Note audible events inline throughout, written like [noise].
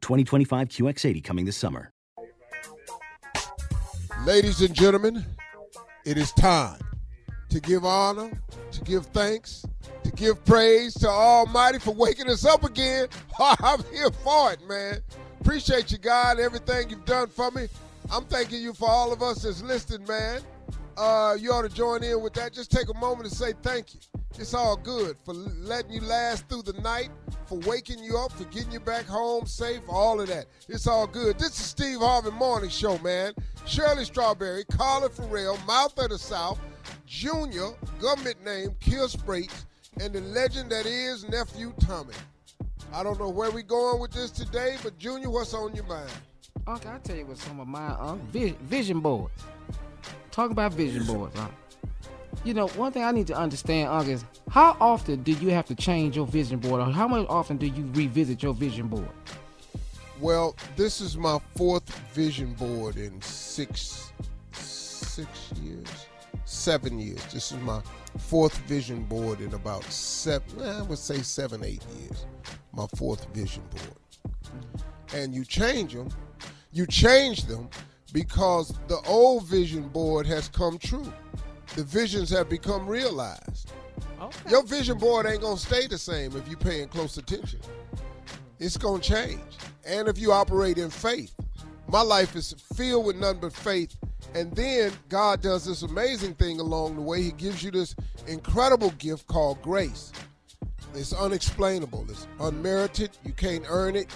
2025 QX80 coming this summer. Ladies and gentlemen, it is time to give honor, to give thanks, to give praise to Almighty for waking us up again. [laughs] I'm here for it, man. Appreciate you, God, everything you've done for me. I'm thanking you for all of us that's listening, man. Uh, you ought to join in with that. Just take a moment to say thank you. It's all good for letting you last through the night, for waking you up, for getting you back home safe, all of that. It's all good. This is Steve Harvey Morning Show, man. Shirley Strawberry, Carla Ferrell, Mouth of the South, Junior, government name, Kier Spates, and the legend that is Nephew Tommy. I don't know where we going with this today, but Junior, what's on your mind? Uncle, I'll tell you what some of my um, vision, vision boards. Talk about vision boards, huh? You know, one thing I need to understand, is how often do you have to change your vision board, or how much often do you revisit your vision board? Well, this is my fourth vision board in six six years, seven years. This is my fourth vision board in about seven. I would say seven, eight years. My fourth vision board, and you change them. You change them because the old vision board has come true. The visions have become realized. Okay. Your vision board ain't gonna stay the same if you're paying close attention. It's gonna change. And if you operate in faith. My life is filled with none but faith. And then God does this amazing thing along the way. He gives you this incredible gift called grace. It's unexplainable. It's unmerited. You can't earn it.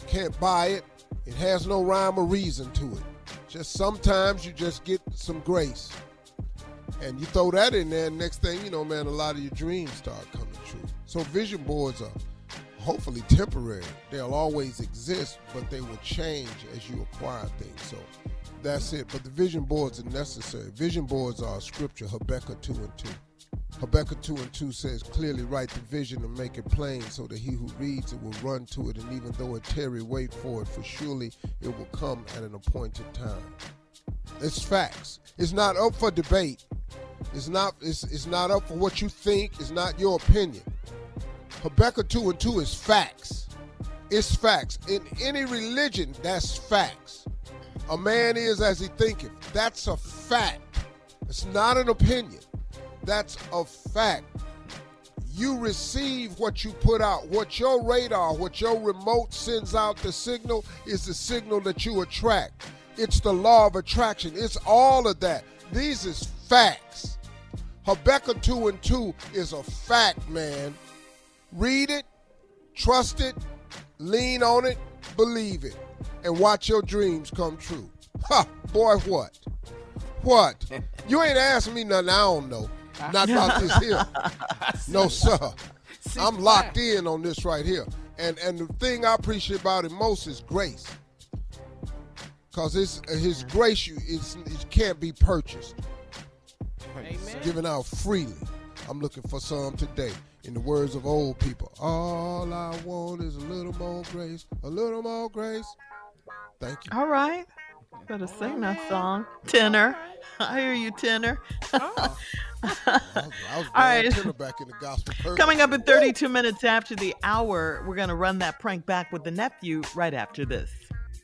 You can't buy it. It has no rhyme or reason to it. Just sometimes you just get some grace. And you throw that in there, next thing you know, man, a lot of your dreams start coming true. So vision boards are hopefully temporary. They'll always exist, but they will change as you acquire things. So that's it. But the vision boards are necessary. Vision boards are scripture, Habakkuk 2 and 2. Habakkuk 2 and 2 says, Clearly write the vision and make it plain so that he who reads it will run to it, and even though it tarry, wait for it, for surely it will come at an appointed time. It's facts. It's not up for debate. It's not it's, it's not up for what you think. It's not your opinion. Habakkuk 2 and 2 is facts. It's facts. In any religion, that's facts. A man is as he thinketh. That's a fact. It's not an opinion. That's a fact. You receive what you put out. What your radar, what your remote sends out the signal is the signal that you attract. It's the law of attraction. It's all of that. These is facts. Habakkuk 2 and 2 is a fact, man. Read it, trust it, lean on it, believe it, and watch your dreams come true. Ha, boy, what? What? You ain't asking me nothing I don't know. Not [laughs] about this here. No, sir. I'm locked in on this right here. And and the thing I appreciate about it most is grace. Cause it's uh, his grace you it's, it can't be purchased. It's given out freely. I'm looking for some today. In the words of old people, all I want is a little more grace, a little more grace. Thank you. All right. Better sing that song. Tenor. I hear you, tenor. I was, I was All right. tenor back in the gospel. Perfect. Coming up in 32 minutes after the hour, we're going to run that prank back with the nephew right after this.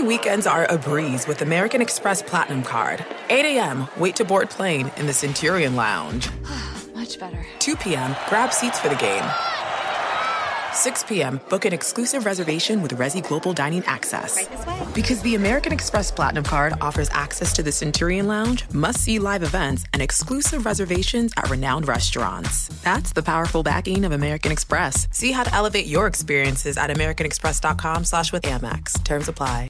Busy weekends are a breeze with American Express Platinum Card. 8 a.m., wait to board plane in the Centurion Lounge. [sighs] Much better. 2 p.m., grab seats for the game. 6 p.m., book an exclusive reservation with Resy Global Dining Access. Because the American Express Platinum Card offers access to the Centurion Lounge, must see live events, and exclusive reservations at renowned restaurants. That's the powerful backing of American Express. See how to elevate your experiences at AmericanExpress.com slash with Amex. Terms apply.